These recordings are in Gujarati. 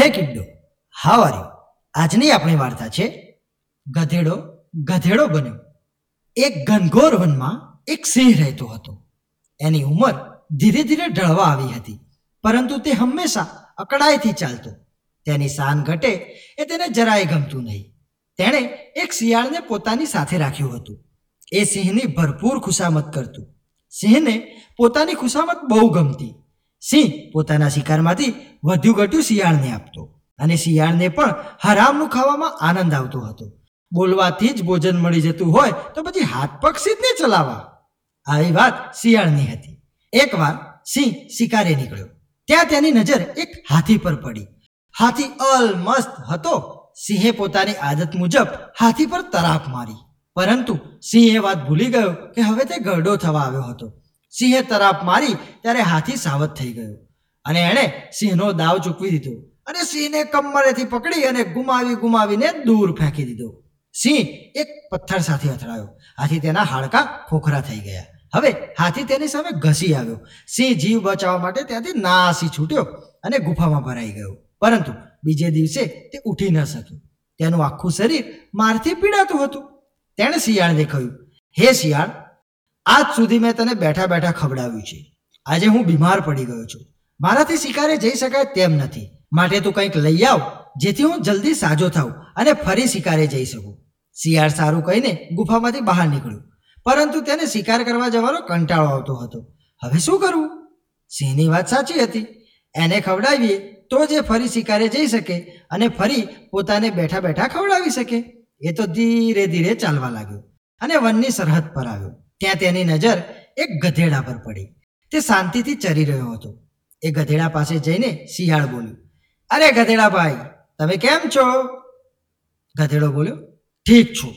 હે કિડ્ડો, હાવ આર આજની આપણી વાર્તા છે, ગધેડો ગધેડો બન્યો. એક ઘનઘોર વનમાં એક સિંહ રહેતો હતો. એની ઉંમર ધીરે ધીરે ઢળવા આવી હતી, પરંતુ તે હંમેશા અકડાઈથી ચાલતો. તેની શાન ઘટે એ તેને જરાય ગમતું નહીં. તેણે એક શિયાળને પોતાની સાથે રાખ્યું હતું. એ સિંહની ભરપૂર ખુશામત કરતું. સિંહને પોતાની ખુશામત બહુ ગમતી. સિંહ પોતાના શિકારમાંથી વધુ ઘટ્યું શિયાળને આપતો. અને શિયાળને પણ હરામનું ખાવામાં આનંદ આવતો હતો. બોલવાથી જ ભોજન મળી જતું હોય તો પછી હાથ પગ સીધને ચલાવવા આવી વાત શિયાળની હતી. એકવાર સિંહ શિકારે નીકળ્યો. ત્યાં તેની નજર એક હાથી પર પડી. હાથી અલમસ્ત હતો. સિંહે પોતાની આદત મુજબ હાથી પર તરાપ મારી. પરંતુ સિંહ એ વાત ભૂલી ગયો કે હવે તે ગરડો થવા આવ્યો હતો. સિંહે તરાપ મારી ત્યારે હાથી સાવધ થઈ ગયો. અને એણે સિંહનો દાવ ચૂકવી દીધો. અને સિંહને કમરેથી પકડી અને ગુમાવી ગુમાવીને દૂર ફેંકી દીધો. સિંહ એક પથ્થર સાથે અથડાયો. આથી તેના હાડકા ખોખરા થઈ ગયા. હવે હાથી તેની સામે ઘસી આવ્યો. સિંહ જીવ બચાવવા માટે ત્યાંથી નાસી છૂટ્યો અને ગુફામાં ભરાઈ ગયો. પરંતુ બીજે દિવસે તે ઉઠી ન શક્યો. તેનું આખું શરીર મારથી પીડાતું હતું. તેણે શિયાળને કહ્યું હે શિયાળ આજ સુધી મેં તને બેઠા બેઠા ખવડાવ્યું છે. આજે હું બીમાર પડી ગયો છું. મારાથી શિકારે જઈ શકાય તેમ નથી. માટે તું કંઈક લઈ આવ, જેથી હું જલ્દી સાજો થાઉં અને ફરી શિકારે જઈ શકું. શિયાળ સારું કહીને ગુફામાંથી બહાર નીકળ્યું. પરંતુ તેને શિકાર કરવા જવાનો કંટાળો આવતો હતો. હવે શું કરવું સિંહની વાત સાચી હતી. એને ખવડાવીએ તો જે ફરી શિકારે જઈ શકે અને ફરી પોતાને બેઠા બેઠા ખવડાવી શકે. એ તો ધીરે ધીરે ચાલવા લાગ્યો અને વનની સરહદ પર આવ્યો. ત્યાં તેની નજર એક ગધેડા પર પડી. તે શાંતિથી ચરી રહ્યો હતો. એ ગધેડા પાસે જઈને શિયાળ બોલ્યું, અરે ગધેડા ભાઈ તમે કેમ છો? ગધેડો બોલ્યો, ઠીક છું.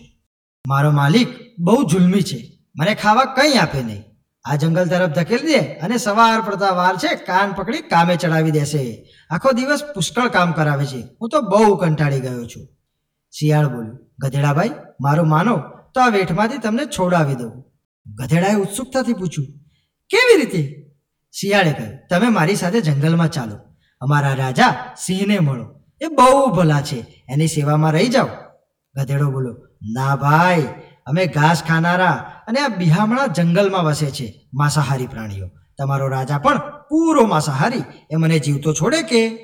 મારો માલિક બહુ જુલમી છે. મને ખાવા કંઈ આપે નહીં. આ જંગલ તરફ ધકેલી દે અને સવાર પડતા વાર છે કાન પકડી કામે ચડાવી દેશે. આખો દિવસ પુષ્કળ કામ કરાવે છે. હું તો બહુ કંટાળી ગયો છું. શિયાળ બોલ્યું, ગધેડાભાઈ, મારું માનો તો આ વેઠમાંથી તમને છોડાવી દઉં. ગધેડાએ ઉત્સુકતાથી પૂછ્યું, કેવી રીતે? શિયાળે કહ્યું, તમે મારી સાથે જંગલમાં ચાલો. અમારા રાજા સિંહને મળો. એ બહુ ભલા છે. એની સેવામાં રહી જાઓ. ગધેડો બોલો ના ભાઈ, અમે ઘાસ ખાનારા અને આ બિહામણા જંગલમાં વસે છે, માંસાહારી પ્રાણીઓ. તમારો રાજા પણ પૂરો માંસાહારી. એ મને જીવતો છોડે કે?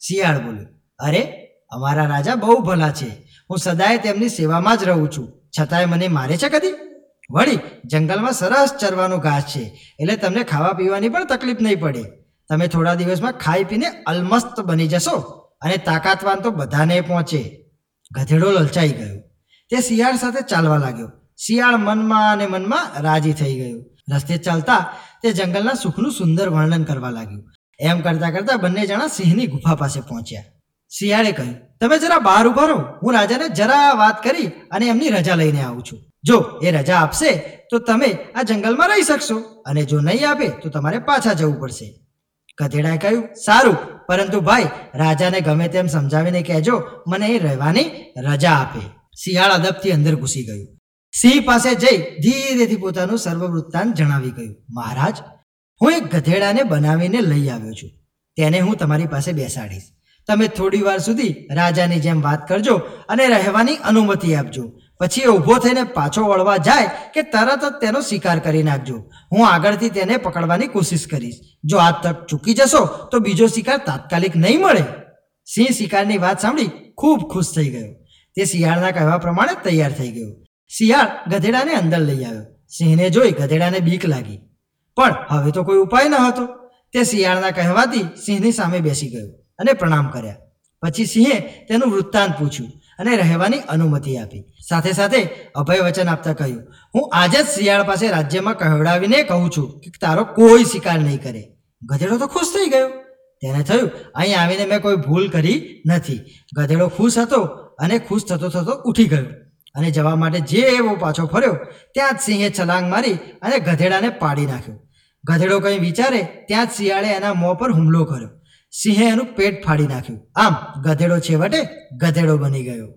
શિયાળ બોલ્યો, અરે, અમારા રાજા બહુ ભલા છે. હું સદાય તેમની સેવામાં જ રહું છું. છતાંય મને મારે છે કદી? વળી જંગલમાં સરસ ચરવાનું ઘાસ છે. એટલે તમને ખાવા પીવાની પણ તકલીફ નહીં પડે. તમે થોડા દિવસમાં ખાઈ પીને અલમસ્ત બની જશો અને તાકાતવાન તો બધાને પહોંચે. ગધેડો લલચાઈ ગયો. તે શિયાળ સાથે ચાલવા લાગ્યો. શિયાળ મનમાં અને મનમાં રાજી થઈ ગયું. રસ્તે ચાલતા તે જંગલના સુખનું સુંદર વર્ણન કરવા લાગ્યું. એમ કરતા કરતા બંને જણા સિંહની ગુફા પાસે પહોંચ્યા. શિયાળે કહ્યું, તમે જરા બહાર ઊભા રહો. હું રાજાને જરા વાત કરી અને એમની રજા લઈને આવું છું. જો એ રજા આપશે, તો તમે આ જંગલમાં રહી શકશો. અને જો નહીં આપે, તો તમારે પાછા જવું પડશે. ગધેડાએ કહ્યું, સારું, પરંતુ ભાઈ, રાજાને ગમે તેમ સમજાવીને કહેજો, મને એ રહેવાની રજા આપે. શિયાળ અદબથી અંદર ઘૂસી ગયું. સિંહ પાસે જઈ ધીરેથી પોતાનું સર્વ વૃત્તાંત જણાવી ગયું. મહારાજ, હું એક ગધેડાને બનાવીને લઈ આવ્યો છું. તેને હું તમારી પાસે બેસાડીશ. તમે થોડી વાર સુધી રાજાની જેમ વાત કરજો અને રહેવાની અનુમતિ આપજો. પછી એ ઊભો થઈને પાછો વળવા જાય કે તરત જ તેનો શિકાર કરી નાખજો. હું આગળથી તેને પકડવાની કોશિશ કરીશ. જો આ તક ચૂકી જશો, તો બીજો શિકાર તાત્કાલિક નહીં મળે. સિંહ શિકારની વાત સાંભળી ખૂબ ખુશ થઈ ગયો. તે શિયાળના કહેવા પ્રમાણે તૈયાર થઈ ગયો. શિયાળ ગધેડાને અંદર લઈ આવ્યો. સિંહને જોઈ ગધેડાને બીક લાગી. પણ હવે તો કોઈ ઉપાય ન હતો. તે શિયાળના કહેવાથી સિંહની સામે બેસી ગયો અને પ્રણામ કર્યા. પછી સિંહે તેનું વૃત્તાંત પૂછ્યું. અને રહેવાની અનુમતિ આપી. સાથે સાથે અભય વચન આપતા કહ્યું, હું આજે જ શિયાળ પાસે રાજ્યમાં કહેવડાવીને કહું છું કે તારો કોઈ શિકાર નહીં કરે. ગધેડો તો ખુશ થઈ ગયો. તેને થયું, અહીં આવીને મેં કોઈ ભૂલ કરી નથી. ગધેડો ખુશ હતો અને ખુશ થતો થતો ઉઠી ગયો અને જવા માટે જે એવો પાછો ફર્યો, ત્યાં જ સિંહે છલાંગ મારી અને ગધેડાને પાડી નાખ્યો. ગધેડો કંઈ વિચારે, ત્યાં જ શિયાળે એના મોં પર હુમલો કર્યો. સિંહે એનું પેટ ફાડી નાખ્યું. આમ ગધેડો છેવટે ગધેડો બની ગયો.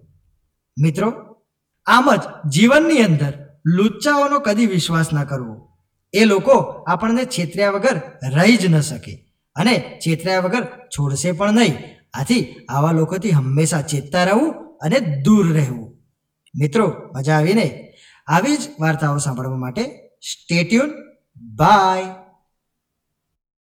મિત્રો, આમ જ જીવનની અંદર લુચ્ચાઓનો કદી વિશ્વાસ ન કરવો. એ લોકો આપણને છેતર્યા વગર રહી જ ન શકે અને છેતર્યા વગર છોડશે પણ નહીં. આથી આવા લોકોથી હંમેશા ચેતતા રહેવું અને દૂર રહેવું. મિત્રો, મજા આવીને આવી જ વાર્તાઓ સાંભળવા માટે સ્ટેટ્યુન બાય